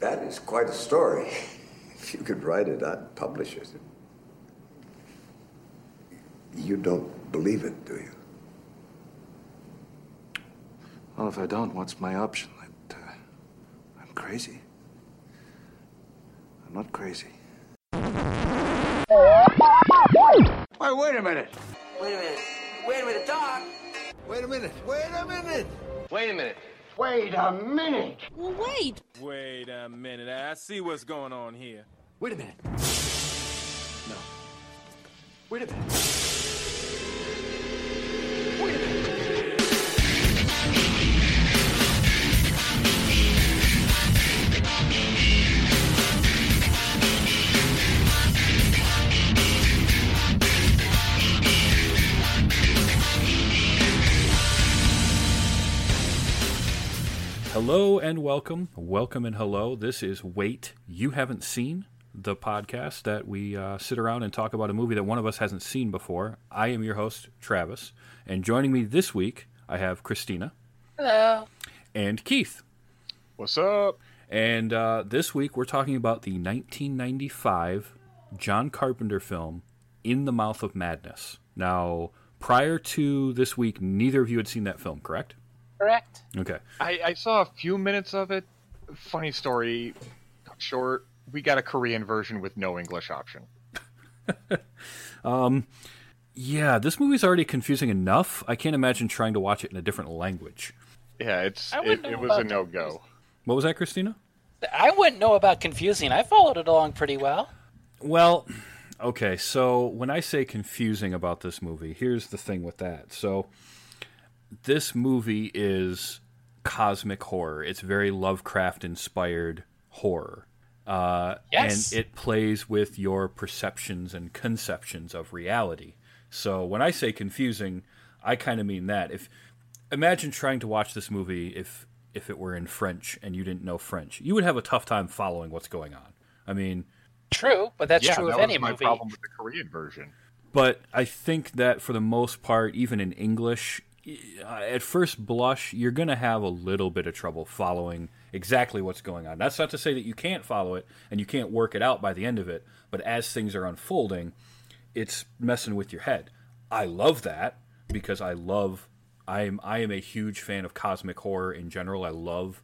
That is quite a story. If you could write it, I'd publish it. You don't believe it, do you? Well, if I don't, what's my option? That, uh, I'm crazy. I'm not crazy. Wait, wait a minute. Wait a minute. Wait a minute, Doc. Wait a minute. Wait a minute. Wait a minute. Wait a minute. Well, wait. Wait a minute. I see what's going on here. Wait a minute. No. Wait a minute. Wait a minute. Hello and welcome. Welcome and hello. This is Wait You Haven't Seen, the podcast that we uh, sit around and talk about a movie that one of us hasn't seen before. I am your host, Travis, and joining me this week, I have Christina. Hello. And Keith. What's up? And uh, this week, we're talking about the 1995 John Carpenter film, In the Mouth of Madness. Now, prior to this week, neither of you had seen that film, correct? Correct. Okay. I, I saw a few minutes of it. Funny story, short. We got a Korean version with no English option. um, Yeah, this movie's already confusing enough. I can't imagine trying to watch it in a different language. Yeah, it's I it, wouldn't it was a no go. What was that, Christina? I wouldn't know about confusing. I followed it along pretty well. Well, okay, so when I say confusing about this movie, here's the thing with that. So, this movie is cosmic horror. It's very Lovecraft inspired horror. Uh, Yes. And it plays with your perceptions and conceptions of reality. So, when I say confusing, I kind of mean that. If imagine trying to watch this movie if if it were in French and you didn't know French, you would have a tough time following what's going on. I mean, True, but that's yeah, true that of was any my movie. problem with the Korean version. but I think that for the most part, even in English, at first blush, you're going to have a little bit of trouble following exactly what's going on. That's not to say that you can't follow it and you can't work it out by the end of it, but as things are unfolding, it's messing with your head. I love that because I love I am I am a huge fan of cosmic horror in general. I love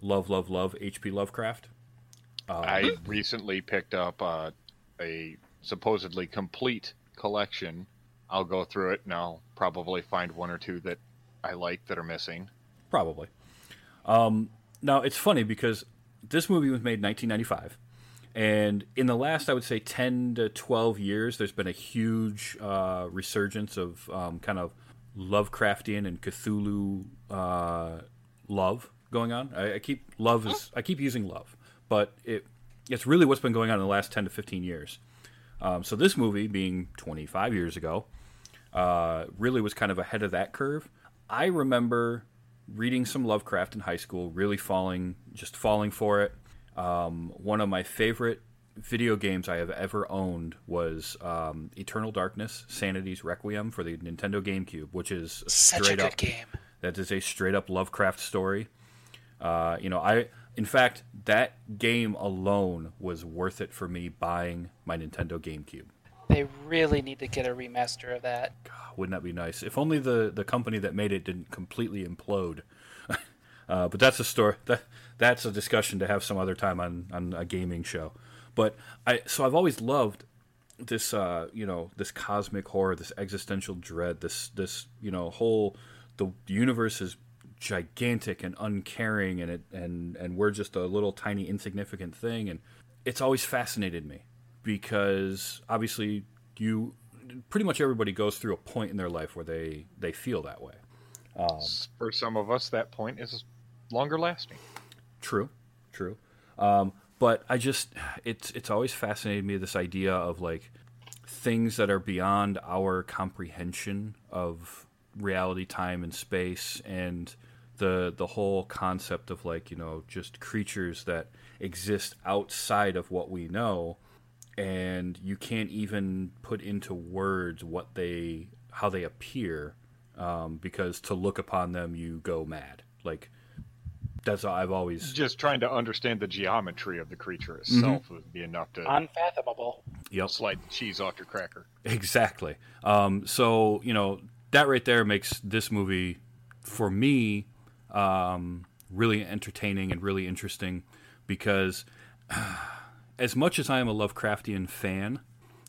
love love love H.P. Lovecraft. I recently picked up uh, a supposedly complete collection. I'll go through it and I'll probably find one or two that I like that are missing. Probably. Um, now it's funny because this movie was made in 1995, and in the last, I would say, 10 to 12 years, there's been a huge uh, resurgence of um, kind of Lovecraftian and Cthulhu uh, love going on. I, I keep love is I keep using love, but it it's really what's been going on in the last 10 to 15 years. Um, so this movie, being 25 years ago, uh, really was kind of ahead of that curve. I remember reading some Lovecraft in high school, really falling, just falling for it. Um, one of my favorite video games I have ever owned was um, Eternal Darkness: Sanity's Requiem for the Nintendo GameCube, which is a Such a good up game. that is a straight up Lovecraft story. Uh, you know, I in fact that game alone was worth it for me buying my Nintendo GameCube. They really need to get a remaster of that. Wouldn't that be nice? If only the, the company that made it didn't completely implode. uh, but that's a story. That that's a discussion to have some other time on, on a gaming show. But I so I've always loved this uh, you know this cosmic horror, this existential dread, this this you know whole the universe is gigantic and uncaring, and it and and we're just a little tiny insignificant thing, and it's always fascinated me because obviously you pretty much everybody goes through a point in their life where they they feel that way. For some of us, that point is longer lasting. True, true. Um, but I just it's it's always fascinated me this idea of like things that are beyond our comprehension of reality, time, and space, and the the whole concept of like you know just creatures that exist outside of what we know, and you can't even put into words what they how they appear, um, because to look upon them you go mad. Like That's what I've always Just trying to understand the geometry of the creature itself would be enough to Unfathomable. yep. slide the cheese off your cracker. Exactly. Um, so you know that right there makes this movie, for me, um, really entertaining and really interesting, because as much as I am a Lovecraftian fan,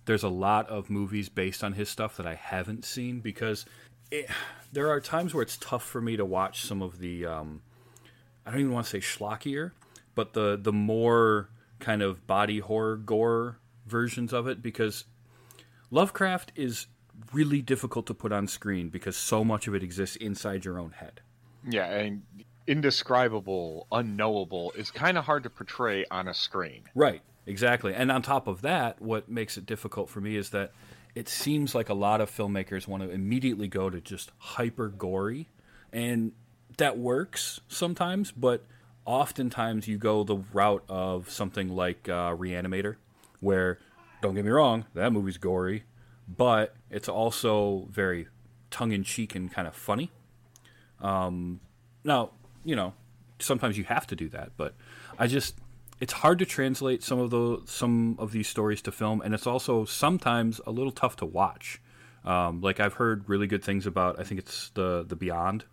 there's a lot of movies based on his stuff that I haven't seen because it, there are times where it's tough for me to watch some of the. Um, I don't even want to say schlockier, but the the more kind of body horror gore versions of it because Lovecraft is really difficult to put on screen because so much of it exists inside your own head. Yeah, and indescribable, unknowable is kind of hard to portray on a screen. Right, exactly. And on top of that, what makes it difficult for me is that it seems like a lot of filmmakers want to immediately go to just hyper gory, and that works sometimes, but oftentimes you go the route of something like uh, Reanimator, where, don't get me wrong, that movie's gory, but it's also very tongue in cheek and kind of funny. Um, now, you know, sometimes you have to do that, but I just it's hard to translate some of the some of these stories to film, and it's also sometimes a little tough to watch. Um, like I've heard really good things about. I think it's the the Beyond,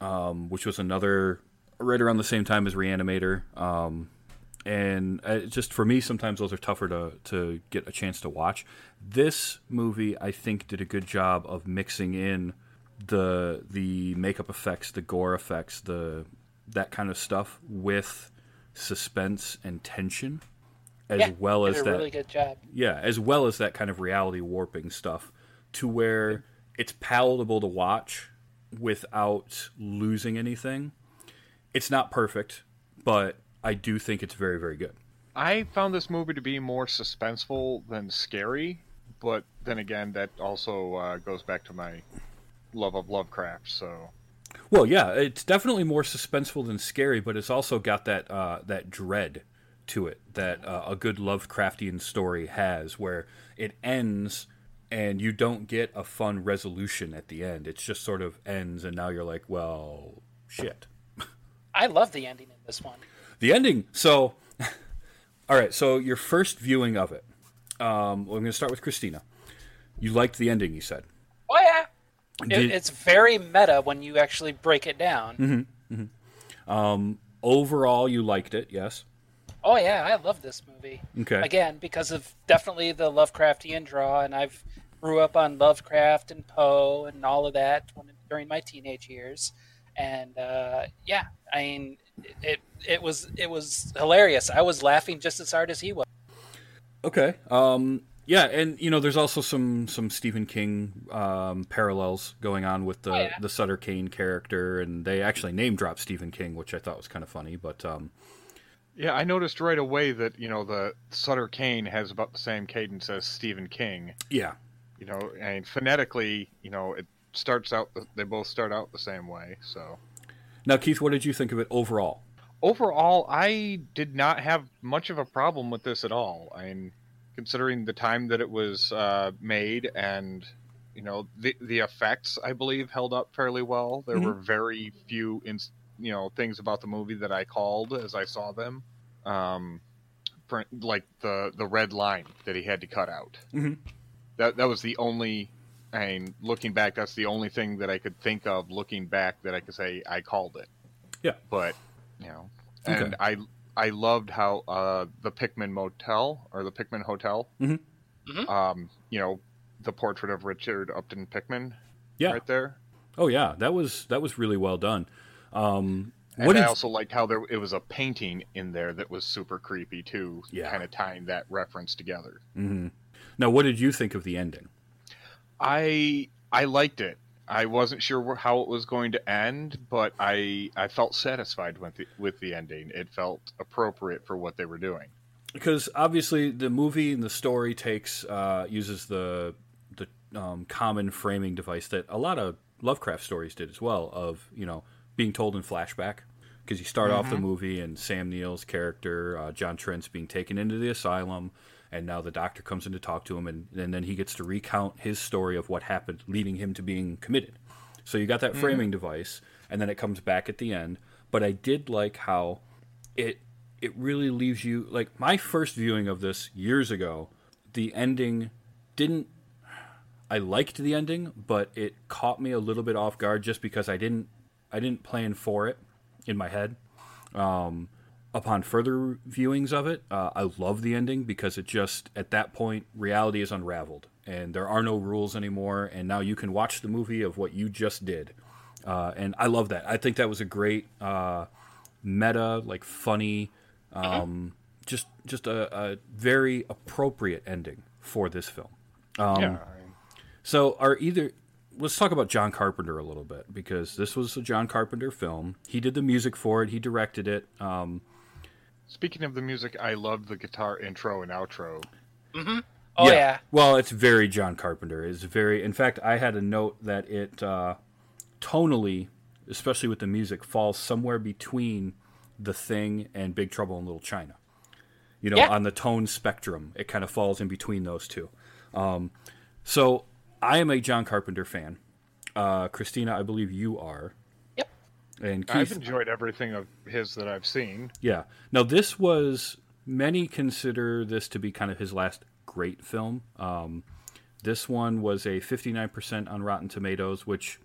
um, which was another right around the same time as Reanimator. Um, and just for me, sometimes those are tougher to to get a chance to watch. This movie, I think, did a good job of mixing in the the makeup effects, the gore effects, the that kind of stuff with suspense and tension, as yeah, well did as a that really good job. yeah, as well as that kind of reality warping stuff to where it's palatable to watch without losing anything. It's not perfect, but I do think it's very, very good. I found this movie to be more suspenseful than scary, but then again, that also uh, goes back to my love of Lovecraft. So Well, yeah, it's definitely more suspenseful than scary, but it's also got that uh, that dread to it that uh, a good Lovecraftian story has, where it ends and you don't get a fun resolution at the end. It just sort of ends, and now you're like, well, shit. I love the ending in this one. The ending. So, all right. So your first viewing of it. Um, well, I'm going to start with Christina. You liked the ending, you said. Oh yeah, it, Did- it's very meta when you actually break it down. um Overall, you liked it, yes. Oh yeah, I love this movie. Okay. Again, because of definitely the Lovecraftian draw, and I've grew up on Lovecraft and Poe and all of that when, during my teenage years, and uh, yeah, I mean, it it was it was hilarious. I was laughing just as hard as he was. Okay. Um, yeah, and you know, there's also some some Stephen King um, parallels going on with the Oh, yeah. the Sutter Cane character, and they actually name drop Stephen King, which I thought was kind of funny. But um, yeah, I noticed right away that you know the Sutter Cane has about the same cadence as Stephen King. yeah, You know, and phonetically, you know, it starts out. They both start out the same way. So now Keith, what did you think of it overall? overall, I did not have much of a problem with this at all. I mean, considering the time that it was uh, made and you know the the effects, I believe held up fairly well. There were very few, in, you know, things about the movie that I called as I saw them. Um, for, like the the red line that he had to cut out. Mhm. That that was the only. I mean, looking back, that's the only thing that I could think of. Looking back, that I could say I called it Yeah. but you know, and Okay. I I loved how uh, the Pickman Motel or the Pickman Hotel, Mhm. Mhm. um, you know, the portrait of Richard Upton Pickman, Yeah. right there. Oh yeah, that was that was really well done. Um, And what I did also liked how there it was a painting in there that was super creepy too, Yeah. kind of tying that reference together. mhm. now what did you think of the ending? I I liked it. I wasn't sure how it was going to end, but I I felt satisfied with the with the ending. It felt appropriate for what they were doing. because obviously the movie and the story takes uh, uses the the um, common framing device that a lot of Lovecraft stories did as well of you know being told in flashback because you start off the movie and Sam Neill's character uh, John Trent's being taken into the asylum and now the doctor comes in to talk to him and, and then he gets to recount his story of what happened leading him to being committed so you got that framing device and then it comes back at the end but I did like how it it really leaves you like my first viewing of this years ago. The ending didn't. I liked the ending, but it caught me a little bit off guard just because I didn't I didn't plan for it in my head. Um, upon further viewings of it, uh, I love the ending because it just at that point reality is unraveled and there are no rules anymore, and now you can watch the movie of what you just did. Uh, and I love that. I think that was a great uh, meta, like funny, um, just just a, a very appropriate ending for this film. Um, yeah. So, are either let's talk about John Carpenter a little bit because this was a John Carpenter film. He did the music for it. He directed it. Um, Speaking of the music, I loved the guitar intro and outro. Mm-hmm. Oh yeah. Well, it's very John Carpenter. It's very. In fact, I had a note that it uh, tonally, especially with the music, falls somewhere between The Thing and Big Trouble in Little China. You know, Yeah. on the tone spectrum, it kind of falls in between those two. Um, so I am a John Carpenter fan. Uh, Christina, I believe you are. And I've enjoyed everything of his that I've seen. yeah. Now this was many consider this to be kind of his last great film. Um, this one was a 59% on Rotten Tomatoes, which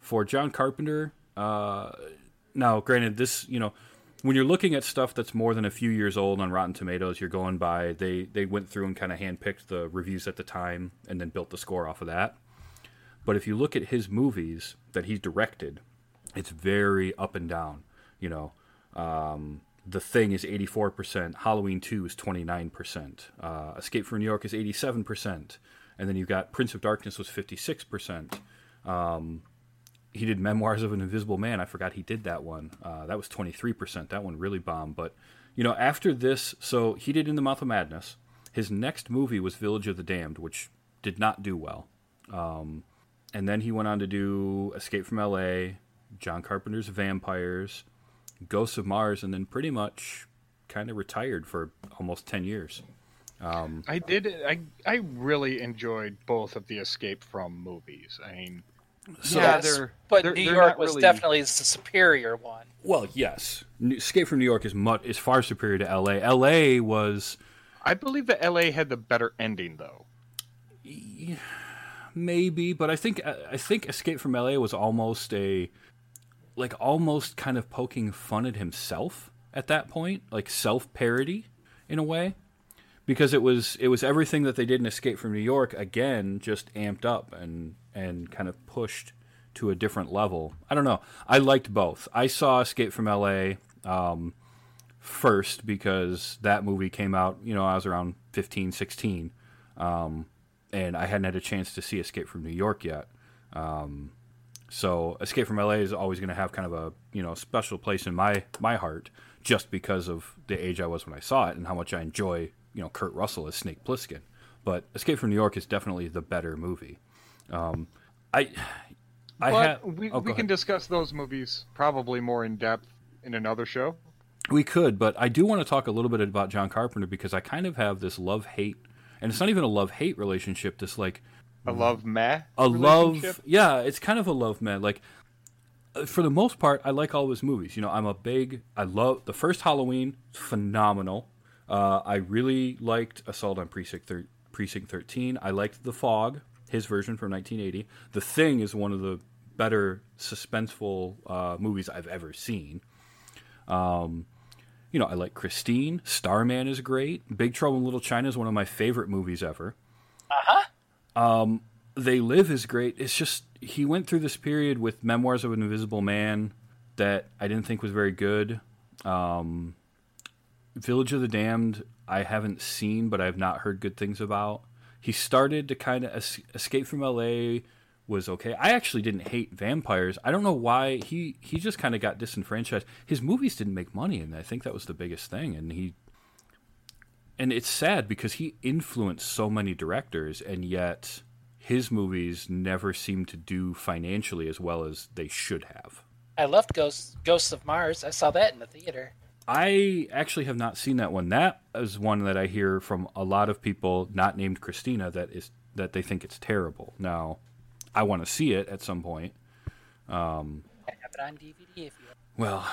for John Carpenter, uh, now granted, this you know when you're looking at stuff that's more than a few years old on Rotten Tomatoes, you're going by they they went through and kind of handpicked the reviews at the time and then built the score off of that. But if you look at his movies that he's directed, it's very up and down. You know, um, The Thing is 84%, Halloween 2 is 29%, uh, Escape from New York is 87%, and then you've got Prince of Darkness was 56%. Um, he did Memoirs of an Invisible Man. I forgot he did that one. Uh, that was 23%. That one really bombed. But, you know, after this, so he did In the Mouth of Madness. His next movie was Village of the Damned, which did not do well. Um, and then he went on to do Escape from L.A., John Carpenter's Vampires, Ghosts of Mars, and then pretty much kind of retired for almost 10 years. Um, I did. I I really enjoyed both of the Escape from movies. I mean, So- yeah, Yes, they're but they're- New they're York was really- definitely the superior one. Well, yes. Escape from New York is much is far superior to L.A. L.A. was I believe that L.A. had the better ending though. maybe, but I think I think Escape from L.A. was almost a like almost kind of poking fun at himself at that point, like self parody in a way, because it was it was everything that they did in Escape from New York again, just amped up and and kind of pushed to a different level. I don't know. I liked both. I saw Escape from L.A. Um, first because that movie came out, you know, I was around 15, 16. Um, and I hadn't had a chance to see Escape from New York yet. Um, so Escape from LA is always going to have kind of a, you know, special place in my my heart just because of the age I was when I saw it and how much I enjoy, you know, Kurt Russell as Snake Plissken. But Escape from New York is definitely the better movie. Um, I I but have we, oh, we can ahead. discuss those movies probably more in depth in another show. We could, but I do want to talk a little bit about John Carpenter because I kind of have this love hate, and it's not even a love hate relationship. This like A love meh. a love, relationship. yeah, it's kind of a love man. Like uh, for the most part, I like all of his movies. You know, I'm a big, I love the first Halloween, phenomenal. Uh, I really liked Assault on Precinct thir- Precinct 13. I liked The Fog, his version from 1980. The Thing is one of the better suspenseful uh, movies I've ever seen. Um, you know, I like Christine. Starman is great. Big Trouble in Little China is one of my favorite movies ever. Um, They Live is great. It's just he went through this period with Memoirs of an Invisible Man that I didn't think was very good. Um, Village of the Damned I haven't seen, but I've not heard good things about. He started to kind of es- Escape from L.A. was okay. I actually didn't hate vampires. I don't know why he he just kind of got disenfranchised. His movies didn't make money, and I think that was the biggest thing. And he and it's sad because he influenced so many directors, and yet his movies never seem to do financially as well as they should have. I loved Ghosts Ghosts of Mars. I saw that in the theater. I actually have not seen that one. That is one that I hear from a lot of people not named Christina that is that they think it's terrible. Now, I want to see it at some point. I have it on DVD if you. well,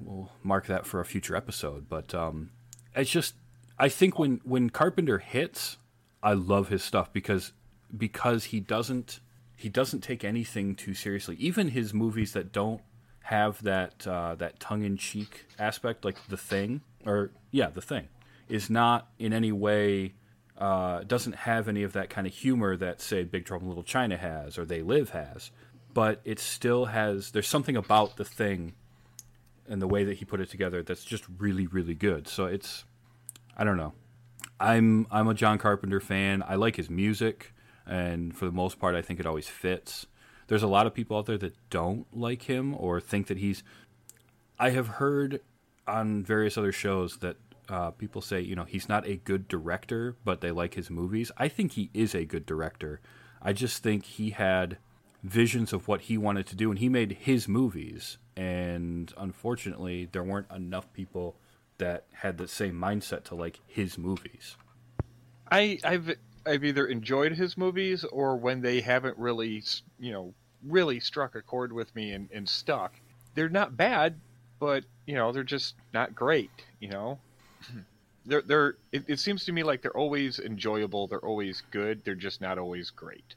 we'll mark that for a future episode. But um, it's just, I think when when Carpenter hits, I love his stuff because because he doesn't he doesn't take anything too seriously. Even his movies that don't have that uh, that tongue in cheek aspect, like The Thing, or yeah, The Thing, is not in any way uh, doesn't have any of that kind of humor that say Big Trouble in Little China has or They Live has, but it still has. There's something about The Thing and the way that he put it together that's just really really good. So it's I don't know. I'm I'm a John Carpenter fan. I like his music, and for the most part, I think it always fits. There's a lot of people out there that don't like him or think that he's. I have heard on various other shows that uh, people say, you know, he's not a good director, but they like his movies. I think he is a good director. I just think he had visions of what he wanted to do, and he made his movies. And unfortunately, there weren't enough people that had the same mindset to like his movies. I I've I've either enjoyed his movies or when they haven't really you know really struck a chord with me and, and stuck. They're not bad, but you know they're just not great. You know, they're they're. It, it seems to me like they're always enjoyable. They're always good. They're just not always great.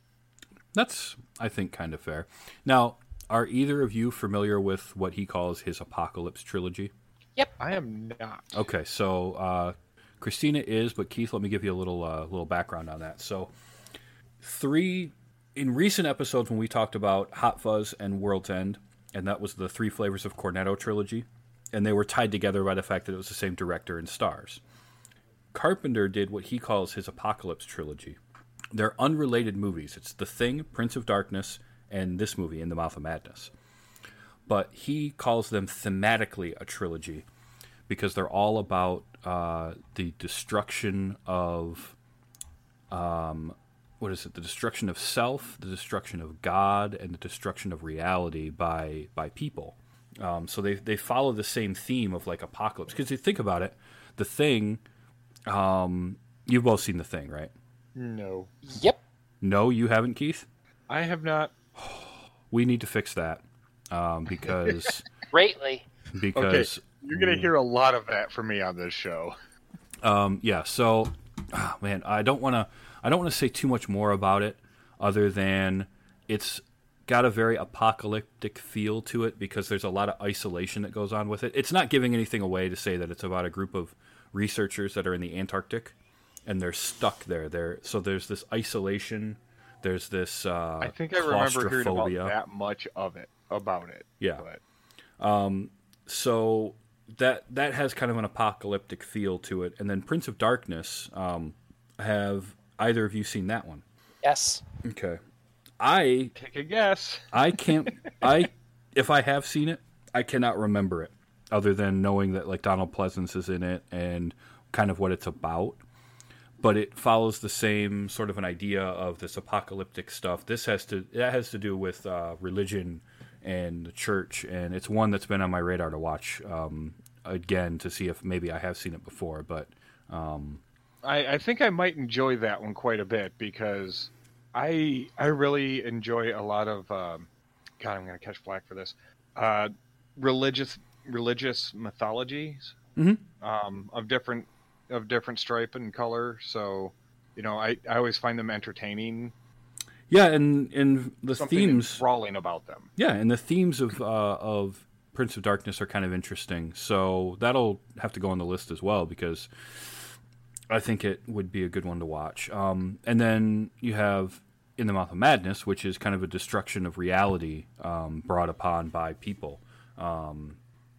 That's, I think, kind of fair. Now, are either of you familiar with what he calls his Apocalypse trilogy? I am not. Okay, so uh, Christina is, but Keith, let me give you a little uh, little background on that. So, three in recent episodes when we talked about Hot Fuzz and World's End, and that was the Three Flavors of Cornetto trilogy, and they were tied together by the fact that it was the same director and stars. Carpenter did what he calls his Apocalypse trilogy. They're unrelated movies. It's The Thing, Prince of Darkness, and this movie, In the Mouth of Madness. But he calls them thematically a trilogy because they're all about uh, the destruction of um, what is it? The destruction of self, the destruction of God, and the destruction of reality by by people. Um, so they they follow the same theme of like apocalypse. Because you think about it, the thing. Um, you've both seen the thing, right? No, Yep. No, you haven't, Keith. I have not. We need to fix that um, because Greatly. because You're gonna hear a lot of that from me on this show. Um, yeah. So, ah, man, I don't want to. I don't want to say too much more about it, other than it's got a very apocalyptic feel to it because there's a lot of isolation that goes on with it. It's not giving anything away to say that it's about a group of researchers that are in the Antarctic and they're stuck there. There, so there's this isolation. There's this. Uh, I think I remember hearing about that much of it about it. Yeah. but so that that has kind of an apocalyptic feel to it. And then Prince of Darkness. Um, have either of you seen that one? Yes. Okay. I take a guess. I can't I if I have seen it, I cannot remember it other than knowing that like Donald Pleasence is in it and kind of what it's about. But it follows the same sort of an idea of this apocalyptic stuff. This has to that has to do with uh, religion and the church, and it's one that's been on my radar to watch um, again to see if maybe I have seen it before. But um, I, I think I might enjoy that one quite a bit because I I really enjoy a lot of um, God. I'm going to catch flack for this. Uh, religious religious mythologies Mhm. um, of different of different stripe and color. So you know, I, I always find them entertaining. yeah, and and the Something themes enthralling about them. Yeah, and the themes of uh, of Prince of Darkness are kind of interesting. So that'll have to go on the list as well because I think it would be a good one to watch. Um, and then you have In the Mouth of Madness, which is kind of a destruction of reality um, brought upon by people. Um,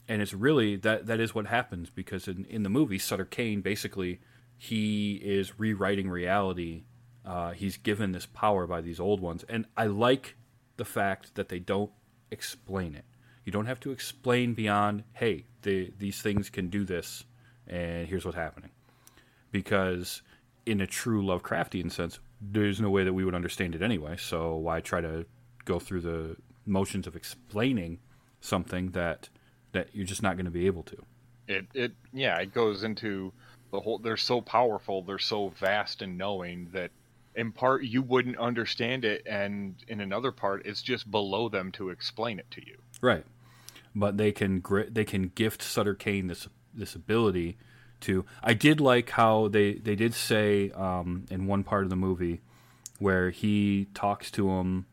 and it's really that that is what happens because in, in the movie, Sutter Cane basically he is rewriting reality. Uh, he's given this power by these old ones, and I like the fact that they don't explain it. You don't have to explain beyond, hey, the, these things can do this, and here's what's happening. Because in a true Lovecraftian sense, there's no way that we would understand it anyway. So why try to go through the motions of explaining something that that you're just not going to be able to? It it yeah, it goes into the whole. They're so powerful. They're so vast and knowing that in part you wouldn't understand it, and in another part, it's just below them to explain it to you. Right. but they can they can gift Sutter Cane this this ability to. I did like how they they did say um, in one part of the movie where he talks to him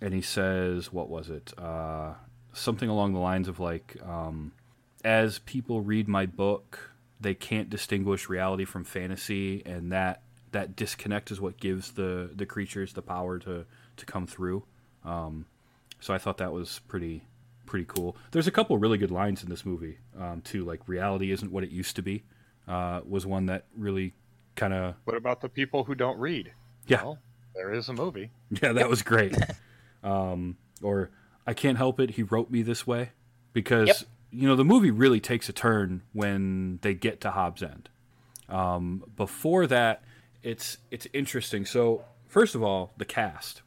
and he says, "What was it? Uh, something along the lines of like." Um, as people read my book, they can't distinguish reality from fantasy, and that that disconnect is what gives the the creatures the power to to come through. Um, so I thought that was pretty pretty cool. There's a couple really good lines in this movie um, too, like reality isn't what it used to be. Uh, was one that really kind of What about the people who don't read? yeah Well, there is a movie. yeah that was great. um, or I can't help it. He wrote me this way because Yep. you know the movie really takes a turn when they get to Hobbs End. Um, before that, it's it's interesting. So first of all, the cast.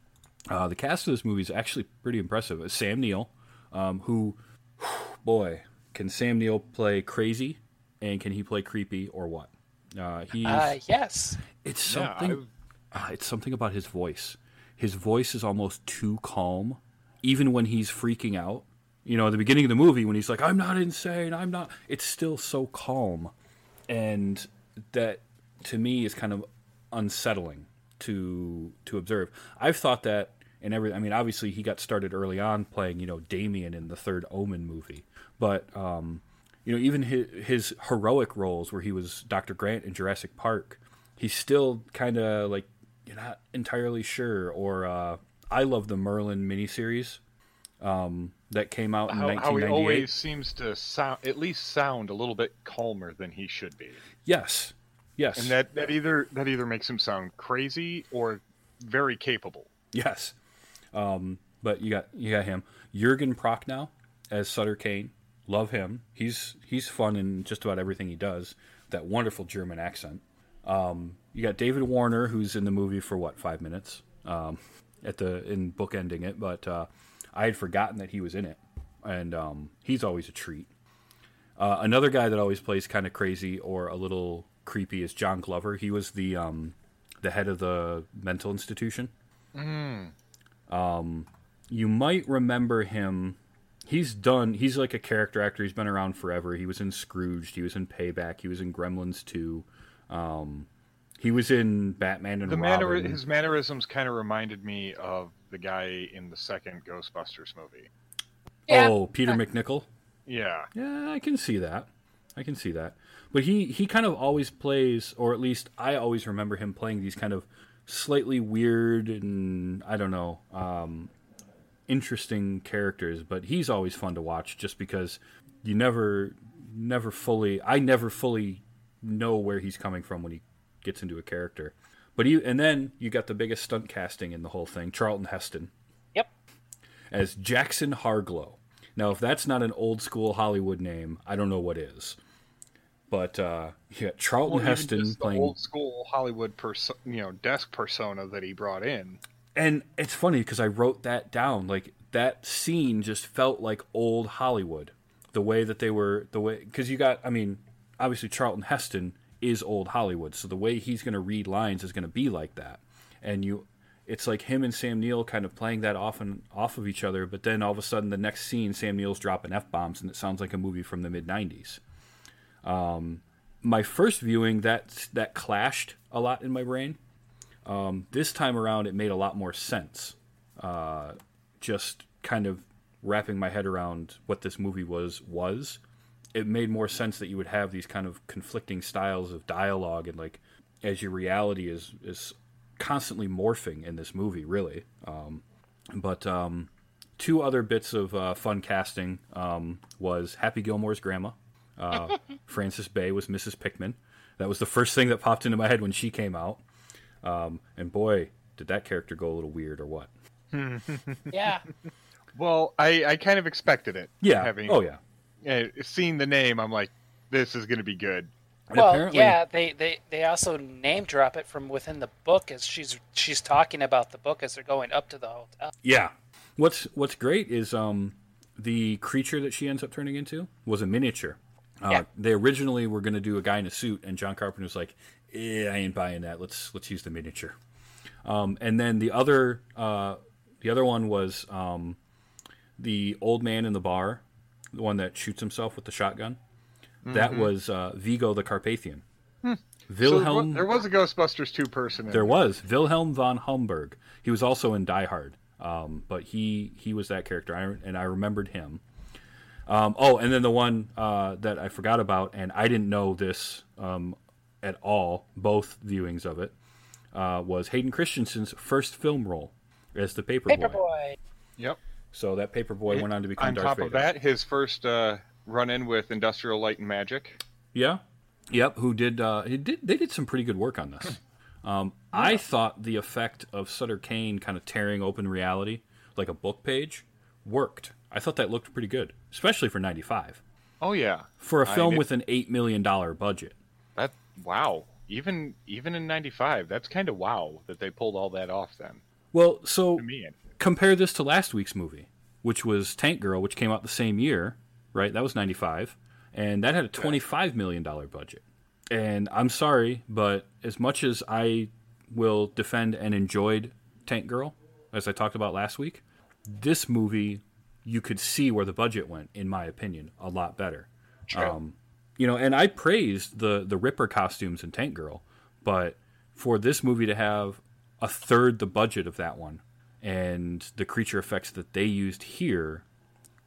Uh, the cast of this movie is actually pretty impressive. It's Sam Neill, um, who, boy, can Sam Neill play crazy, and can he play creepy or what? Uh, he's Uh, yes. it's Yeah, something. uh, it's something about his voice. His voice is almost too calm, even when he's freaking out. You know, at the beginning of the movie, when he's like, "I'm not insane. I'm not," it's still so calm, and that to me is kind of unsettling to to observe. I've thought that in every. I mean, obviously he got started early on playing, you know, Damien in the third Omen movie, but um, you know, even his, his heroic roles where he was Dr. Grant in Jurassic Park, he's still kind of like you're not entirely sure. Or uh, I love the Merlin miniseries um, that came out in How, how he 1998. always seems to sound, at least sound a little bit calmer than he should be, Yes, yes, and that, that either that either makes him sound crazy or very capable. yes. Um, but you got you got him, Jurgen Prochnow as Sutter Cane. Love him. He's he's fun in just about everything he does. That wonderful German accent. Um, you got David Warner, who's in the movie for what five minutes um, at the in bookending it, but uh, I had forgotten that he was in it, and um, he's always a treat. Uh, another guy that always plays kind of crazy or a little creepy is John Glover. He was the um, the head of the mental institution. Um, you might remember him. He's done. He's like a character actor. He's been around forever. He was in Scrooged. He was in Payback. He was in Gremlins 2. Um, he was in Batman and The manner, Robin. his mannerisms kind of reminded me of the guy in the second Ghostbusters movie. Yeah. Oh, Peter MacNicol. Yeah, Yeah, I can see that. I can see that. But he he kind of always plays, or at least I always remember him playing these kind of slightly weird and I don't know, um, interesting characters. But he's always fun to watch, just because you never never fully I never fully know where he's coming from when he gets into a character. But he and then you got the biggest stunt casting in the whole thing, Charlton Heston Yep. as Jackson Harglow. Now, if that's not an old school Hollywood name, I don't know what is. But uh, yeah, Charlton Well, Heston just the playing, old school Hollywood perso- you know desk persona that he brought in. and it's funny because I wrote that down. Like that scene just felt like old Hollywood. The way that they were, the way because you got, I mean, obviously Charlton Heston is old Hollywood, so the way he's going to read lines is going to be like that. And you, it's like him and Sam Neill kind of playing that off and off of each other. But then all of a sudden, the next scene, Sam Neill's dropping f bombs, and it sounds like a movie from the mid '90s. Um, my first viewing, that that clashed a lot in my brain. Um, this time around, it made a lot more sense. Uh, just kind of wrapping my head around what this movie was was. It made more sense that you would have these kind of conflicting styles of dialogue and like as your reality is is constantly morphing in this movie, really. Um, but um, two other bits of uh, fun casting um, was Happy Gilmore's grandma. Uh, Frances Bay was Mrs. Pickman. That was the first thing that popped into my head when she came out. Um, and boy, did that character go a little weird or what? Yeah. Well, I, I kind of expected it. Yeah. Having oh yeah. Uh, seen the name, I'm like, this is going to be good. And well, apparently, yeah, they, they, they also name drop it from within the book as she's she's talking about the book as they're going up to the hotel. Yeah. What's What's great is um, the creature that she ends up turning into was a miniature. Uh, Yeah. They originally were going to do a guy in a suit, and John Carpenter was like, eh, "I ain't buying that. Let's let's use the miniature." Um, and then the other uh, the other one was um, the old man in the bar the one that shoots himself with the shotgun. That was uh, Vigo the Carpathian. So Wilhelm. there was a Ghostbusters 2 person There was Wilhelm von Homburg. He was also in Die Hard, um, but he he was that character, I, and I remembered him. Um, oh, and then the one uh, that I forgot about, and I didn't know this um, at all. Both viewings of it uh, was Hayden Christensen's first film role as the Paperboy. Paperboy. Yep. So that Paperboy went on to become On Darth top Vader. of that, his first uh, run in with Industrial Light and Magic. Yeah. Yep. Who did? Uh, he did. They did some pretty good work on this. Um, I thought the effect of Sutter Cane kind of tearing open reality like a book page worked. I thought that looked pretty good, especially for '95 Oh, yeah. for a film mean- with an eight million dollar budget. That Wow. Even even in 95, that's kind of wow that they pulled all that off then. Well, so To me, compare this to last week's movie, which was Tank Girl, which came out the same year, right? That was 95, and that had a 25 million dollar budget. And I'm sorry, but as much as I will defend and enjoyed Tank Girl, as I talked about last week, this movie you could see where the budget went, in my opinion, a lot better. Um, you know, and I praised the the Ripper costumes in Tank Girl, but for this movie to have a third the budget of that one and the creature effects that they used here,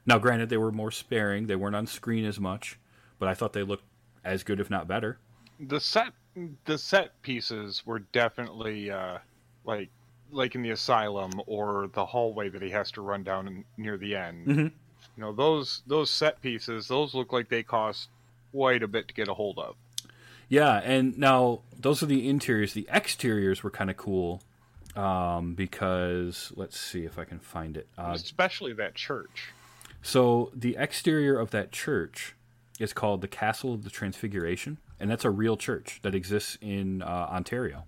now granted they were more sparing, they weren't on screen as much, but I thought they looked as good if not better. the set the set pieces were definitely uh, like like in the asylum or the hallway that he has to run down in, near the end. Mhm. You know those those set pieces, those look like they cost quite a bit to get a hold of. Yeah, and now those are the interiors. The exteriors were kind of cool um, because let's see if I can find it. Uh, Especially that church. So the exterior of that church is called the Castle of the Transfiguration, and that's a real church that exists in uh, Ontario,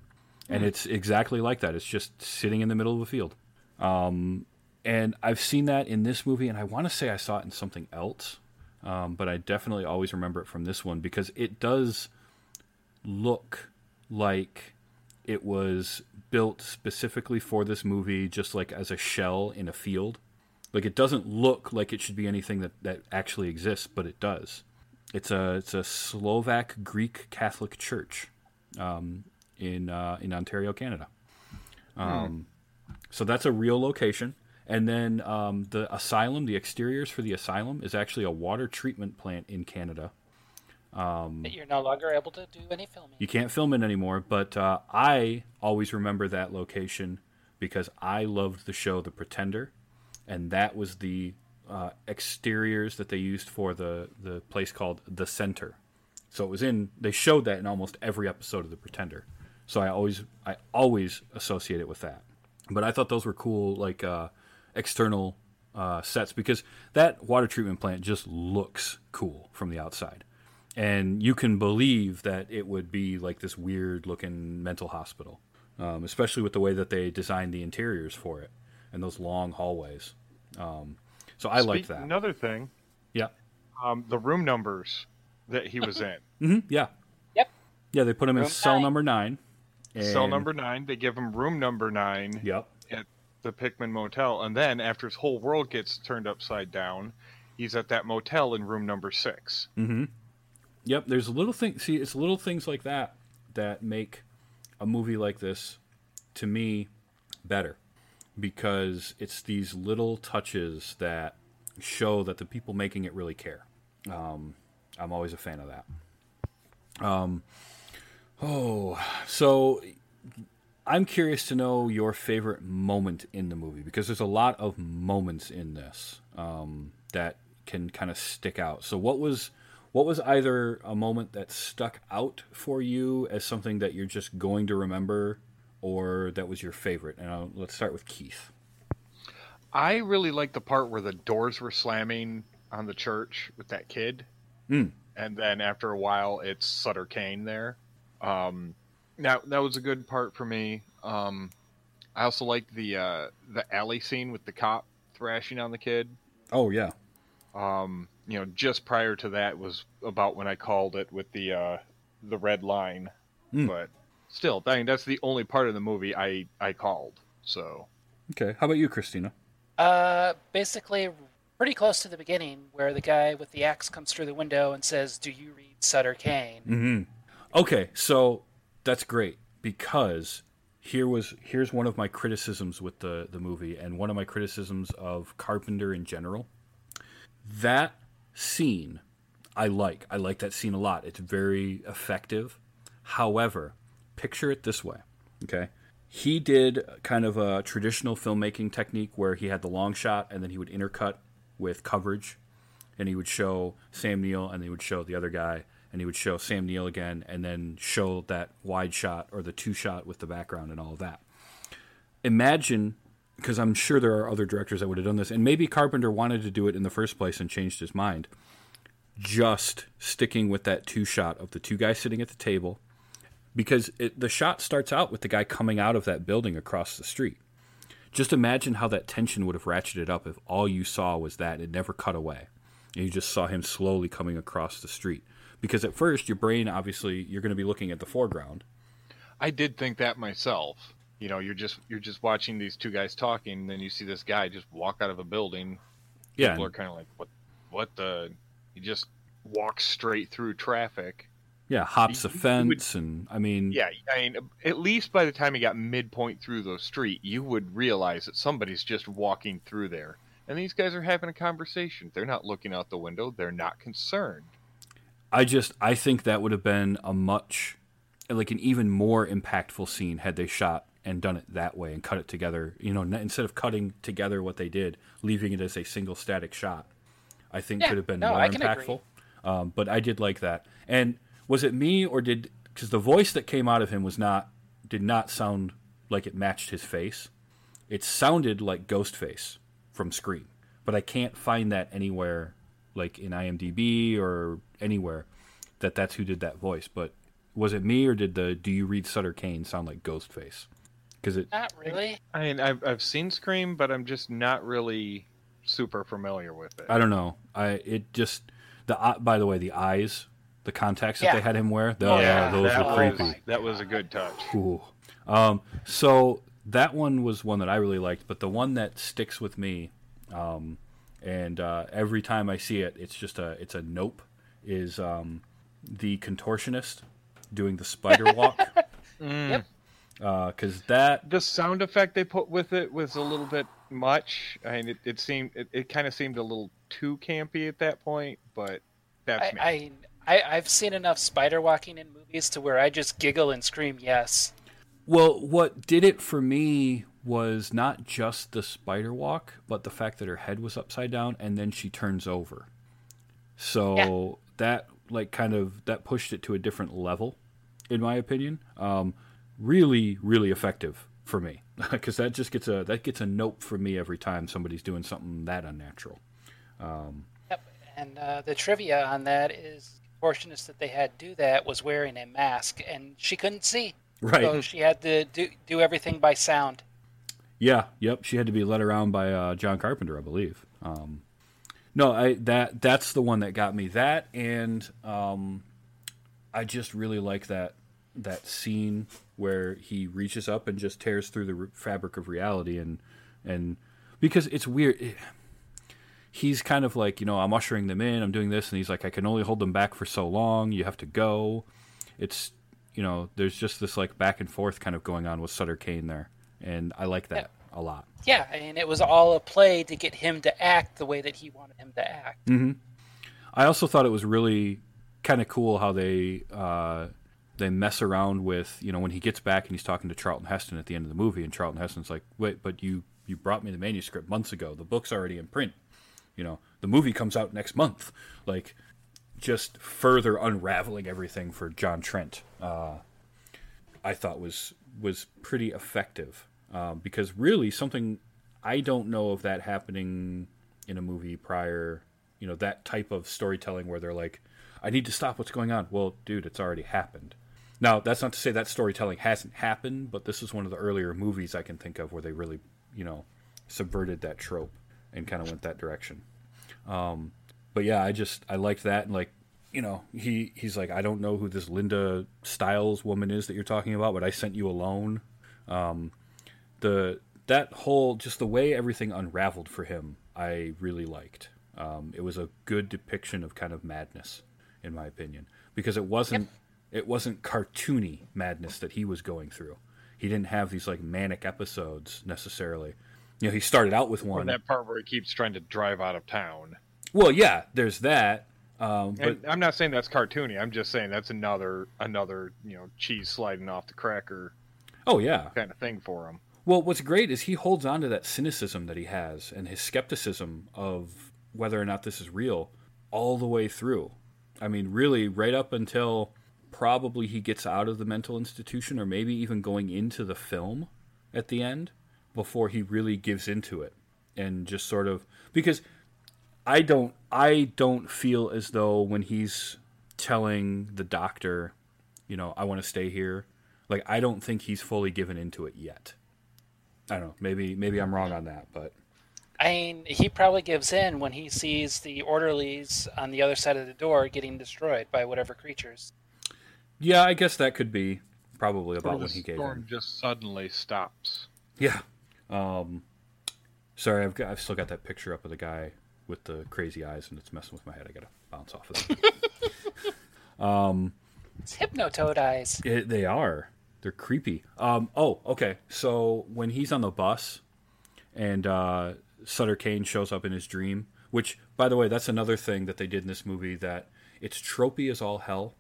and it's exactly like that. It's just sitting in the middle of a field. Um, and I've seen that in this movie, and I want to say I saw it in something else, um, but I definitely always remember it from this one because it does look like it was built specifically for this movie, just like as a shell in a field. Like it doesn't look like it should be anything that, that actually exists, but it does. It's a it's a Slovak Greek Catholic church um, in uh, in Ontario, Canada. Um, So that's a real location. And then um, the asylum, the exteriors for the asylum, is actually a water treatment plant in Canada. That you're no longer able to do any filming. You can't film it anymore, but uh, I always remember that location because I loved the show The Pretender, and that was the uh, exteriors that they used for the the place called The Center. So it was in. They showed that in almost every episode of The Pretender. So I always I always associate it with that. But I thought those were cool, like uh, external uh, sets because that water treatment plant just looks cool from the outside and you can believe that it would be like this weird looking mental hospital, um, especially with the way that they designed the interiors for it and those long hallways. Um, so I liked Speak- that. Another thing, Yeah. um, the room numbers that he was in. hmm Yeah. Yep. Yeah, they put him in cell nine. number nine. Cell number nine. They give him room number nine Yep. at the Pickman Motel, and then after his whole world gets turned upside down, he's at that motel in room number six. Mm-hmm. Yep. There's little things. See, it's little things like that that make a movie like this, to me, better, because it's these little touches that show that the people making it really care. Um, I'm always a fan of that. Um, oh, so I'm curious to know your favorite moment in the movie because there's a lot of moments in this um, that can kind of stick out. So what was what was either a moment that stuck out for you as something that you're just going to remember, or that was your favorite? And uh, let's start with Keith. I really like the part where the doors were slamming on the church with that kid, Mm. and then after a while, it's Sutter Cane there. Um, that that was a good part for me. Um, I also liked the uh, the alley scene with the cop thrashing on the kid. Oh yeah, Um, you know, just prior to that was about when I called it with the uh, the red line, Mm. but still, I mean, that's the only part of the movie I I called. So okay. How about you, Christina? Uh, basically, pretty close to the beginning where the guy with the axe comes through the window and says, "Do you read Sutter Cane?" Mm-hmm. Okay, so that's great because here was here's one of my criticisms with the the movie and one of my criticisms of Carpenter in general. That scene I like. I like that scene a lot. It's very effective. However, picture it this way, okay? He did kind of a traditional filmmaking technique where he had the long shot and then he would intercut with coverage and he would show Sam Neill and he would show the other guy and he would show Sam Neill again and then show that wide shot or the two shot with the background and all of that. Imagine because I'm sure there are other directors that would have done this and maybe Carpenter wanted to do it in the first place and changed his mind. Just sticking with that two shot of the two guys sitting at the table because it, the shot starts out with the guy coming out of that building across the street. Just imagine how that tension would have ratcheted up if all you saw was that it never cut away. And you just saw him slowly coming across the street. Because at first, your brain, obviously, you're going to be looking at the foreground. I did think that myself. You know, you're just you're just watching these two guys talking, and then you see this guy just walk out of a building. Yeah. People are kind of like, "What? What the?" He just walks straight through traffic. Yeah, hops a You- you fence, and I mean, Yeah, I mean, at least by the time he got midpoint through the street, you would realize that somebody's just walking through there. And these guys are having a conversation. They're not looking out the window. They're not concerned. I just I think that would have been a much like an even more impactful scene had they shot and done it that way and cut it together. You know, instead of cutting together what they did, leaving it as a single static shot. I think Yeah, could have been no, more I can agree. impactful. Um, but I did like that. And was it me or did because the voice that came out of him was not did not sound like it matched his face. It sounded like Ghostface from Scream, but I can't find that anywhere, like in IMDb or anywhere, that that's who did that voice. But was it me or did the Do you read Sutter Cane sound like Ghostface? Because it Not really. I mean, I've, I've seen Scream, but I'm just not really super familiar with it. I don't know. I it just the eye- by the way the eyes, the contacts that they had him wear. Oh, Oh, yeah. those that were was, creepy. That was a good touch. Ooh. Um, so that one was one that I really liked, but the one that sticks with me, um, and uh, every time I see it, it's just a it's a nope. Is um, the contortionist doing the spider walk? Yep. Because that The sound effect they put with it was a little bit much. I mean, it, it seemed it, it kind of seemed a little too campy at that point, but that's I, me. I, I I've seen enough spider walking in movies to where I just giggle and scream yes. Well, what did it for me was not just the spider walk, but the fact that her head was upside down and then she turns over. So that like kind of that pushed it to a different level, in my opinion. Um, really, really effective for me because that just gets a that gets a note from me every time somebody's doing something that unnatural. Yep. And uh, the trivia on that is the contortionist that they had do that was wearing a mask and she couldn't see. Right. So she had to do do everything by sound. Yeah, yep. She had to be led around by uh, John Carpenter, I believe. Um, no, I that that's the one that got me. That and um, I just really like that that scene where he reaches up and just tears through the re- fabric of reality and and because it's weird. He's kind of like you know I'm ushering them in. I'm doing this, and he's like I can only hold them back for so long. You have to go. It's you know there's just this like back and forth kind of going on with Sutter Cane there, and I like that a lot. Yeah, and it was all a play to get him to act the way that he wanted him to act. I also thought it was really kind of cool how they uh, they mess around with you know when he gets back and he's talking to Charlton Heston at the end of the movie, and Charlton Heston's like, "Wait, but you you brought me the manuscript months ago. The book's already in print. You know, the movie comes out next month. Like, just further unraveling everything for John Trent. Uh, I thought was was pretty effective um, because really something I don't know of that happening in a movie prior. You know that type of storytelling where they're like, "I need to stop what's going on." Well, dude, it's already happened. Now that's not to say that storytelling hasn't happened, but this is one of the earlier movies I can think of where they really, you know, subverted that trope and kind of went that direction. Um, but yeah, I just I liked that and like you know he he's like I don't know who this Linda Stiles woman is that you're talking about, but I sent you alone. Um, the that whole just the way everything unraveled for him, I really liked. Um, it was a good depiction of kind of madness, in my opinion, because it wasn't it wasn't cartoony madness that he was going through. He didn't have these like manic episodes necessarily. You know, he started out with Or one. that part where he keeps trying to drive out of town. Well, yeah, there's that. Um, but I'm not saying that's cartoony. I'm just saying that's another another you know cheese sliding off the cracker oh yeah, kind of thing for him. Well, what's great is he holds on to that cynicism that he has and his skepticism of whether or not this is real all the way through. I mean, really, right up until probably he gets out of the mental institution or maybe even going into the film at the end before he really gives into it and just sort of because I don't I don't feel as though when he's telling the doctor, you know, I want to stay here, like I don't think he's fully given into it yet. I don't know. Maybe maybe I'm wrong on that, but I mean, he probably gives in when he sees the orderlies on the other side of the door getting destroyed by whatever creatures. Yeah, I guess that could be probably about the when he gave storm in. just suddenly stops. Yeah. Um, sorry, I've got, I've still got that picture up of the guy with the crazy eyes, and it's messing with my head. I gotta bounce off of it. It's hypnotoad eyes. It, they are. They're creepy. Um, oh, okay. So when he's on the bus and uh, Sutter Cane shows up in his dream, which, by the way, that's another thing that they did in this movie that it's tropey as all hell.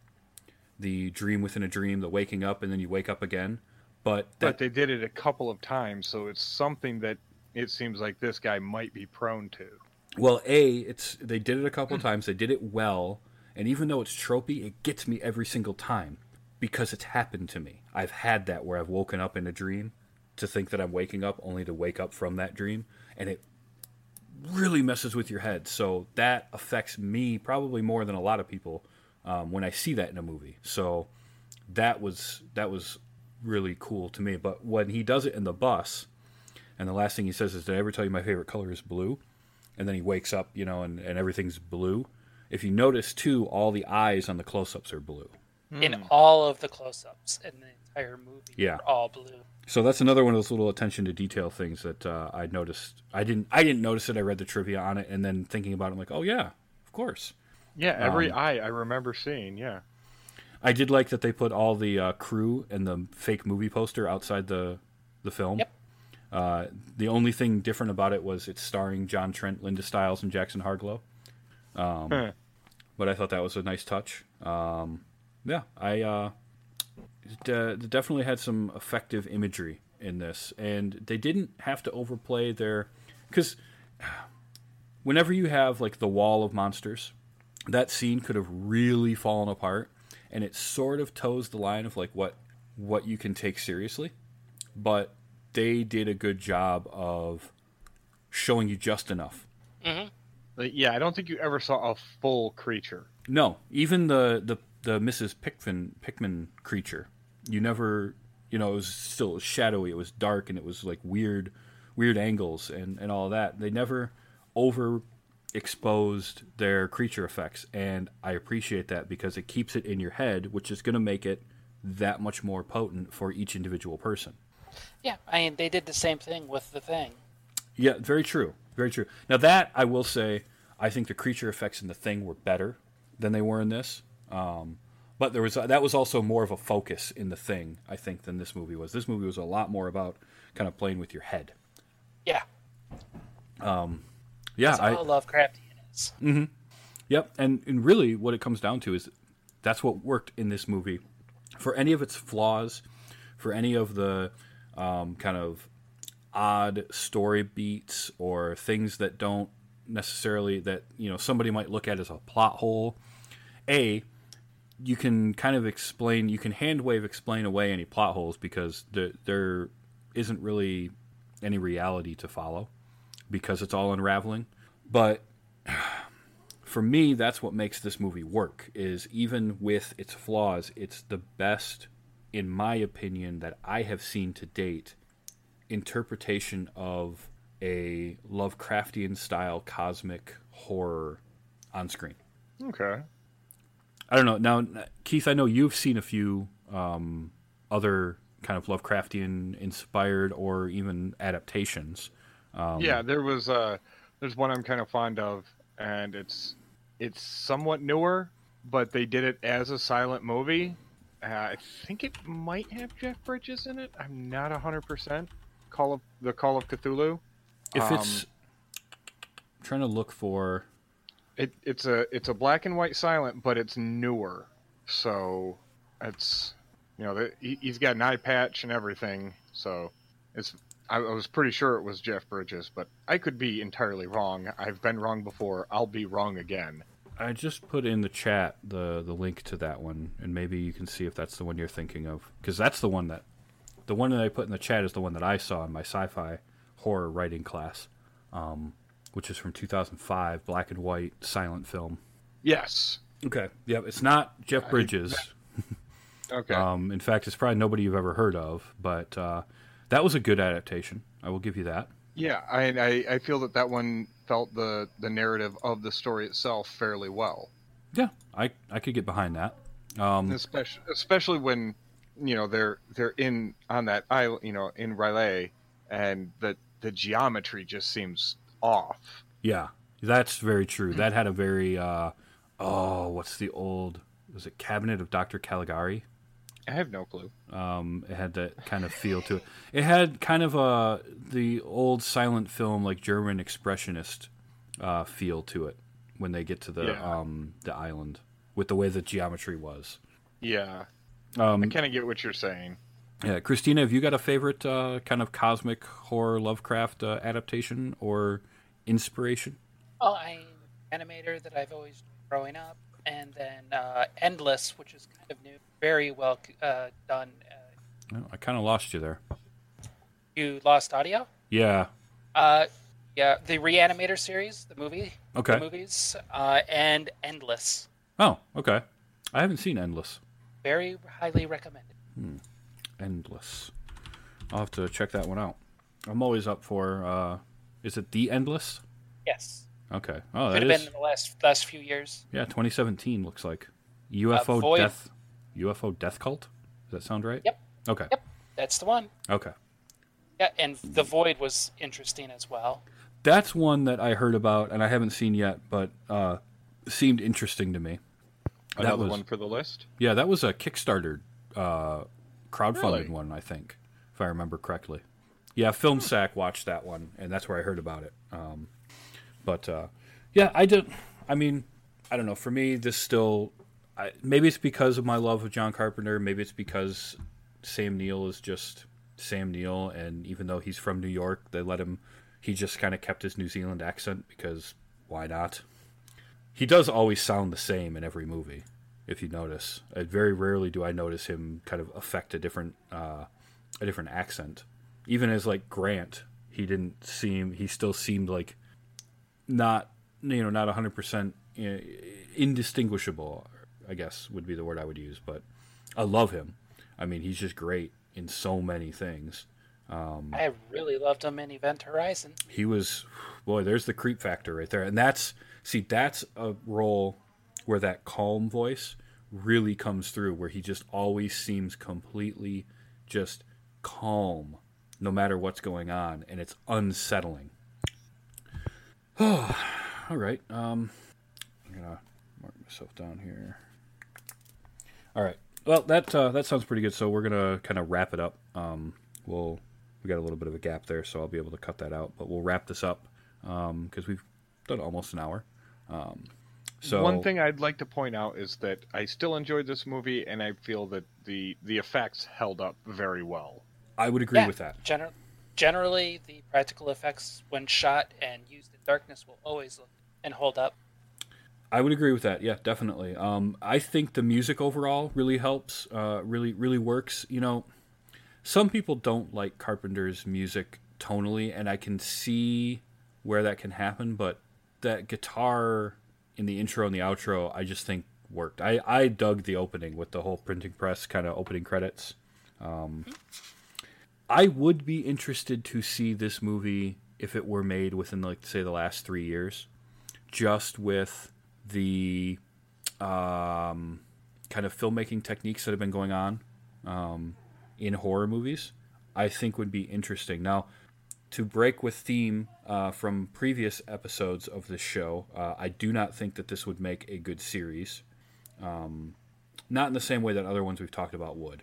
The dream within a dream, the waking up and then you wake up again. But that, But they did it a couple of times, so it's something that it seems like this guy might be prone to. Well, a it's they did it a couple of times. They did it well, and even though it's tropey, it gets me every single time because it's happened to me. I've had that where I've woken up in a dream to think that I'm waking up, only to wake up from that dream, and it really messes with your head. So that affects me probably more than a lot of people um, when I see that in a movie. So that was that was really cool to me. But when he does it in the bus, and the last thing he says is, "Did I ever tell you my favorite color is blue?" and then he wakes up, you know, and, and everything's blue. If you notice too, all the eyes on the close-ups are blue. In all of the close-ups in the entire movie, Yeah. are all blue. So that's another one of those little attention to detail things that uh, I noticed. I didn't I didn't notice it. I read the trivia on it, and then thinking about it, I'm like, oh yeah, of course. Yeah, every Um, eye I remember seeing. Yeah, I did like that they put all the uh, crew and the fake movie poster outside the the film. Yep. Uh, the only thing different about it was it's starring John Trent, Linda Stiles, and Jackson Harglow. Um, Huh. But I thought that was a nice touch. Um, yeah, I uh, it, uh, it definitely had some effective imagery in this, and they didn't have to overplay their because whenever you have like the wall of monsters, that scene could have really fallen apart, and it sort of toes the line of like what what you can take seriously, but they did a good job of showing you just enough. Mm-hmm. Like, yeah. I don't think you ever saw a full creature. No, even the the the Mrs. Pickman Pickman creature, you never, you know, it was still shadowy. It was dark and it was like weird, weird angles and and all that. They never over exposed their creature effects, and I appreciate that because it keeps it in your head, which is going to make it that much more potent for each individual person. Yeah, I mean, they did the same thing with the thing. Yeah, very true. Very true. Now that I will say, I think the creature effects in the thing were better than they were in this. Um, but there was that was also more of a focus in the thing, I think, than this movie was. This movie was a lot more about kind of playing with your head. Yeah, Yeah, that's I, Lovecraftian is. Yep, and and really, what it comes down to is that's what worked in this movie. For any of its flaws, for any of the um, kind of odd story beats or things that don't necessarily that you know somebody might look at as a plot hole, a you can kind of explain, you can hand wave explain away any plot holes because there there isn't really any reality to follow because it's all unraveling. But for me that's what makes this movie work is even with its flaws it's the best in my opinion that i have seen to date interpretation of a lovecraftian style cosmic horror on screen Okay. i don't know now keith i know you've seen a few um, other kind of lovecraftian inspired or even adaptations um, yeah, there was uh, there's one I'm kind of fond of, and it's it's somewhat newer, but they did it as a silent movie. Uh, I think it might have Jeff Bridges in it. I'm not hundred percent. Call of the Call of Cthulhu. If Um, it's I'm trying to look for It, it's a it's a black and white silent, but it's newer. So it's you know the, he, he's got an eye patch and everything. So it's I, I was pretty sure it was Jeff Bridges, but I could be entirely wrong. I've been wrong before. I'll be wrong again. I just put in the chat the the link to that one, and maybe you can see if that's the one you're thinking of, because that's the one that the one that I put in the chat is the one that I saw in my sci-fi horror writing class, um, which is from 2005, black and white silent film. Yes. Okay, yep, it's not Jeff Bridges. Okay. Um, in fact, it's probably nobody you've ever heard of, but uh, that was a good adaptation. I will give you that. yeah, I, I I feel that that one felt the the narrative of the story itself fairly well. Yeah, I I could get behind that. Um, especially especially when you know they're they're in on that island you know in R'lyeh and the the geometry just seems off Yeah, that's very true. That had a very uh, oh, what's the old was it Cabinet of Dr. Caligari? I have no clue Um, it had that kind of feel to it. It had kind of a the old silent film like German expressionist uh, feel to it when they get to the Yeah. um, the island with the way the geometry was. yeah Um, i kind of get what you're saying yeah, Christina, have you got a favorite uh, kind of cosmic horror Lovecraft uh, adaptation or inspiration? Well, I'm an animator that I've always growing up, and then uh, Endless, which is kind of new, very well uh, done. Uh, Oh, I kind of lost you there. you lost audio? Yeah. Uh, yeah, the Reanimator series, the movie, Okay. the movies, uh, and Endless. Oh, okay. I haven't seen Endless. Very highly recommended. Endless. I'll have to check that one out. I'm always up for. Uh, is it the Endless? Yes, Okay. Oh, could that have is. been in the last last few years. Yeah, 2017 looks like. UFO Void. death. UFO death cult. Does that sound right? Yep. Okay. Yep, that's the one. Okay. Yeah, and the Void was interesting as well. That's one that I heard about and I haven't seen yet, but uh, seemed interesting to me. That was- one for the list Yeah, that was a Kickstarter uh, crowdfunded Really? one, I think, if I remember correctly. Yeah, FilmSack watched that one, and that's where I heard about it. Um, but uh, yeah, I did. I mean, I don't know. For me, this still. I, maybe it's because of my love of John Carpenter. Maybe it's because Sam Neill is just Sam Neill, and even though he's from New York, they let him. He just kind of kept his New Zealand accent because why not? He does always sound the same in every movie if you notice. Uh, very rarely do I notice him kind of affect a different uh, a different accent. Even as like Grant, he didn't seem he still seemed like not you know not 100% uh, indistinguishable, I guess would be the word I would use, but I love him. I mean, he's just great in so many things. um, I really loved him in Event Horizon. he was boy there's the creep factor right there and that's see that's a role where that calm voice really comes through where he just always seems completely just calm no matter what's going on and it's unsettling all right um i'm gonna mark myself down here all right well that uh, that sounds pretty good so we're gonna kind of wrap it up um we'll we got a little bit of a gap there, so I'll be able to cut that out. But we'll wrap this up because we've done almost an hour. Um, so one thing i'd like to point out is that i still enjoyed this movie and i feel that the the effects held up very well I would agree Yeah, with that. Gener- generally, the practical effects, when shot and used in darkness, will always look and hold up. I would agree with that. Yeah, definitely. Um, I think the music overall really helps. Uh, really, really works. You know, some people don't like Carpenter's music tonally, and I can see where that can happen. But that guitar in the intro and the outro, I just think worked. I I dug the opening with the whole printing press kind of opening credits. Um, I would be interested to see this movie if it were made within like say the last three years just with the um, kind of filmmaking techniques that have been going on um, in horror movies, I think would be interesting. Now, to break with theme uh, from previous episodes of this show, uh, I do not think that this would make a good series. Um, not in the same way that other ones we've talked about would.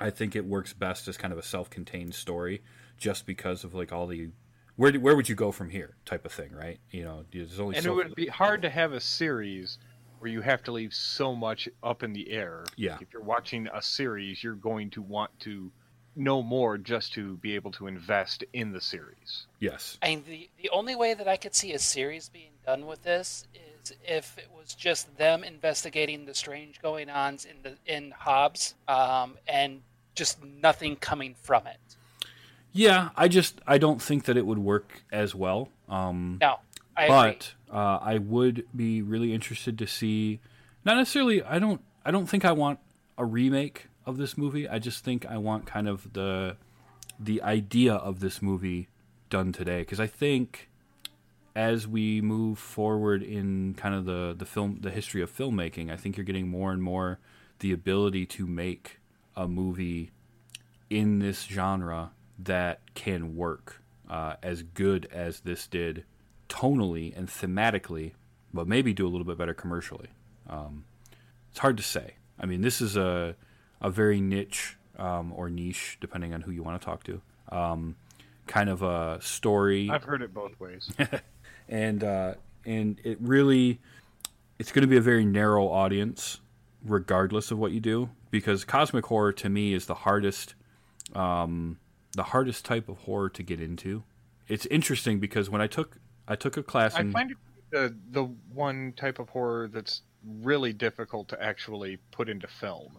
I think it works best as kind of a self-contained story, just because of like all the where do, where would you go from here type of thing, right? You know, there's only And so it would be hard to have a series where you have to leave so much up in the air. Yeah. If you're watching a series, you're going to want to know more just to be able to invest in the series. yes, I mean, the, the only way that I could see a series being done with this is if it was just them investigating the strange going ons in the in Hobbs, um, and just nothing coming from it. yeah. I just I don't think that it would work as well. Um, No, I agree. but uh, I would be really interested to see. Not necessarily. I don't. I don't think I want a remake of this movie. I just think I want kind of the the idea of this movie done today because I think as we move forward in kind of the the film the history of filmmaking, I think you're getting more and more the ability to make a movie in this genre that can work uh, as good as this did tonally and thematically, but maybe do a little bit better commercially. Um, it's hard to say. I mean, this is a a very niche um, or niche, depending on who you want to talk to. Um, kind of a story I've heard it both ways. and uh, and it really it's going to be a very narrow audience regardless of what you do because cosmic horror to me is the hardest um, the hardest type of horror to get into it's interesting because when i took i took a class I in find it the the one type of horror that's really difficult to actually put into film.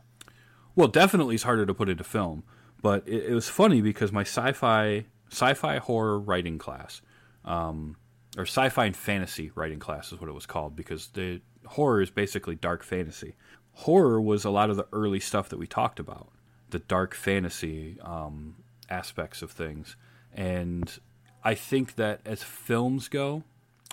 Well, definitely it's harder to put into film, but it, it was funny because my sci-fi sci-fi horror writing class, um, or sci-fi and fantasy writing class is what it was called because the horror is basically dark fantasy. Horror was a lot of the early stuff that we talked about, the dark fantasy um, aspects of things, and I think that as films go,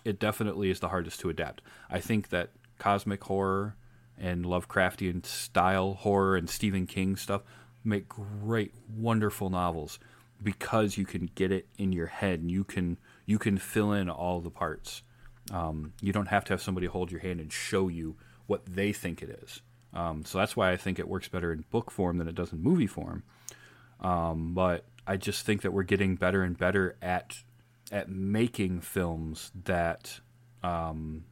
it definitely is the hardest to adapt. I think that cosmic horror and Lovecraftian style horror and Stephen King stuff make great, wonderful novels because you can get it in your head and you can you can fill in all the parts. Um, you don't have to have somebody hold your hand and show you what they think it is. Um, so that's why I think it works better in book form than it does in movie form. Um, but I just think that we're getting better and better at at making films that um,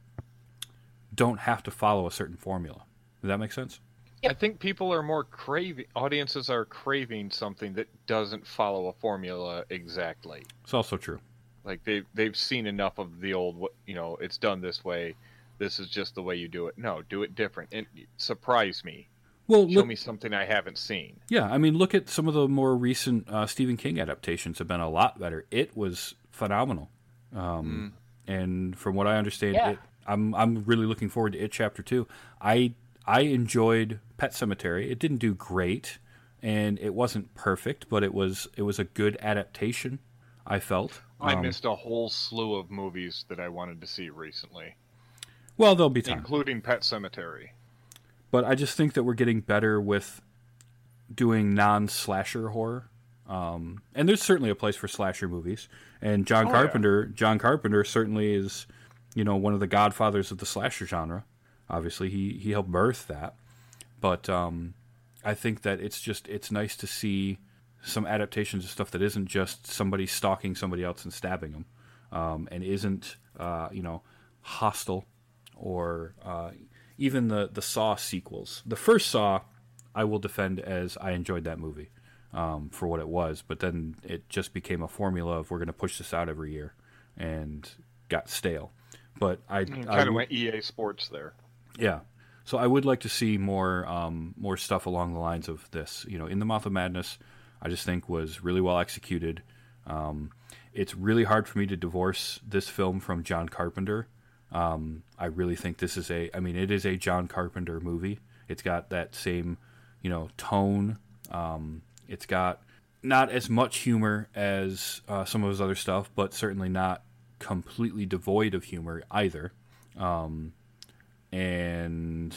don't have to follow a certain formula. Does that make sense? I think people are more craving audiences are craving something that doesn't follow a formula exactly. It's also true. Like they they've seen enough of the old you know, it's done this way. This is just the way you do it. No, do it different and surprise me. Well, Show look, me something I haven't seen. yeah, I mean, look at some of the more recent uh, Stephen King adaptations have been a lot better. It was phenomenal, um, and from what I understand, Yeah. it, I'm I'm really looking forward to it chapter two. I I enjoyed Pet Sematary. It didn't do great, and it wasn't perfect, but it was it was a good adaptation. I felt. I Um, missed a whole slew of movies that I wanted to see recently, Well, there'll be time. including Pet Sematary. but I just think that we're getting better with doing non-slasher horror. Um, and there's certainly a place for slasher movies. And John Oh, yeah. Carpenter, John Carpenter certainly is, you know, one of the godfathers of the slasher genre. Obviously, he he helped birth that. But um, I think that it's just it's nice to see some adaptations of stuff that isn't just somebody stalking somebody else and stabbing them, um, and isn't uh, you know hostile or uh, even the the Saw sequels. The first Saw, I will defend as I enjoyed that movie um, for what it was, but then it just became a formula of we're going to push this out every year, and got stale. But I, I Kind of went EA Sports there. yeah. So I would like to see more um, more stuff along the lines of this. You know, in the Mouth of Madness, I just think was really well executed. Um, it's really hard for me to divorce this film from John Carpenter. Um, I really think this is a. I mean, it is a John Carpenter movie. It's got that same, you know, tone. Um, it's got not as much humor as uh, some of his other stuff, but certainly not completely devoid of humor either. Um, and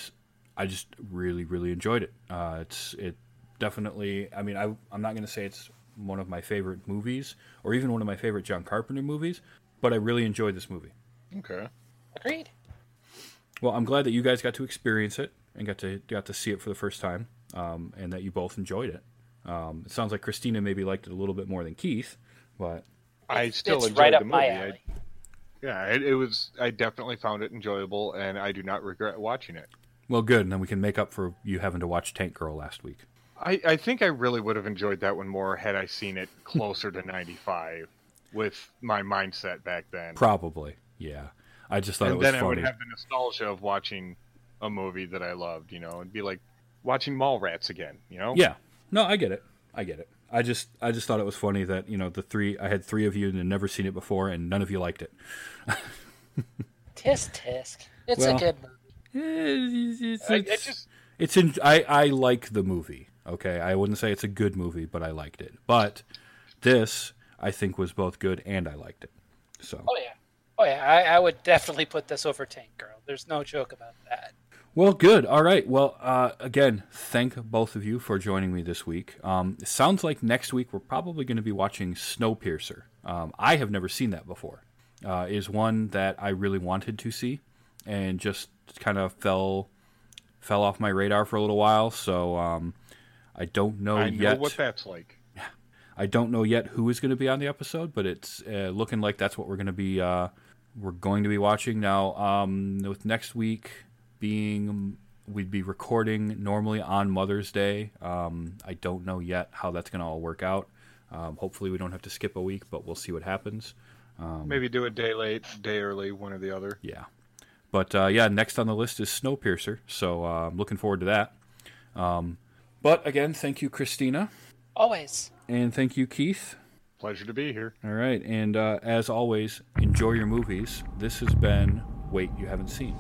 I just really, really enjoyed it. Uh, it's it definitely. I mean, I I'm not going to say it's one of my favorite movies, or even one of my favorite John Carpenter movies. But I really enjoyed this movie. Okay. Agreed. Well, I'm glad that you guys got to experience it and got to got to see it for the first time, um, and that you both enjoyed it. Um, it sounds like Christina maybe liked it a little bit more than Keith, but I still it's enjoyed right the up movie. my I- yeah, it, it was. I definitely found it enjoyable, and I do not regret watching it. well, good. And then we can make up for you having to watch Tank Girl last week. I, I think I really would have enjoyed that one more had I seen it closer to 95 with my mindset back then. Probably, yeah. I just thought it and was then I would have the nostalgia of watching a movie that I loved, you know, and be like watching Mallrats again, you know? Yeah. No, I get it. I get it. I just I just thought it was funny that you know the three I had three of you and had never seen it before and none of you liked it. Tisk tisk. It's Well- a good movie. It's, I, I just it's in, I I like the movie. Okay, I wouldn't say it's a good movie, but I liked it. But this I think was both good and I liked it. So Oh yeah. Oh yeah. I, I would definitely put this over Tank Girl. There's no joke about that. Well, good. All right. Well, uh, again, thank both of you for joining me this week. Um, it sounds like next week we're probably going to be watching Snowpiercer. Um, I have never seen that before. Uh, is one that I really wanted to see, and just kind of fell fell off my radar for a little while. So um, I don't know I know yet. what that's like. I don't know yet who is going to be on the episode, but it's uh, looking like that's what we're going to be uh, we're going to be watching now. Um, with next week being we'd be recording normally on Mother's Day. Um, I don't know yet how that's going to all work out. Um, hopefully, we don't have to skip a week, but we'll see what happens. Maybe do a day late, day early, one or the other. Yeah, but uh, yeah, next on the list is Snowpiercer, so uh, I'm looking forward to that. Um, but again, thank you, Christina, Always. and thank you, Keith. Pleasure to be here. All right, and uh, as always, enjoy your movies. This has been Wait You Haven't Seen.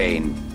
Cane?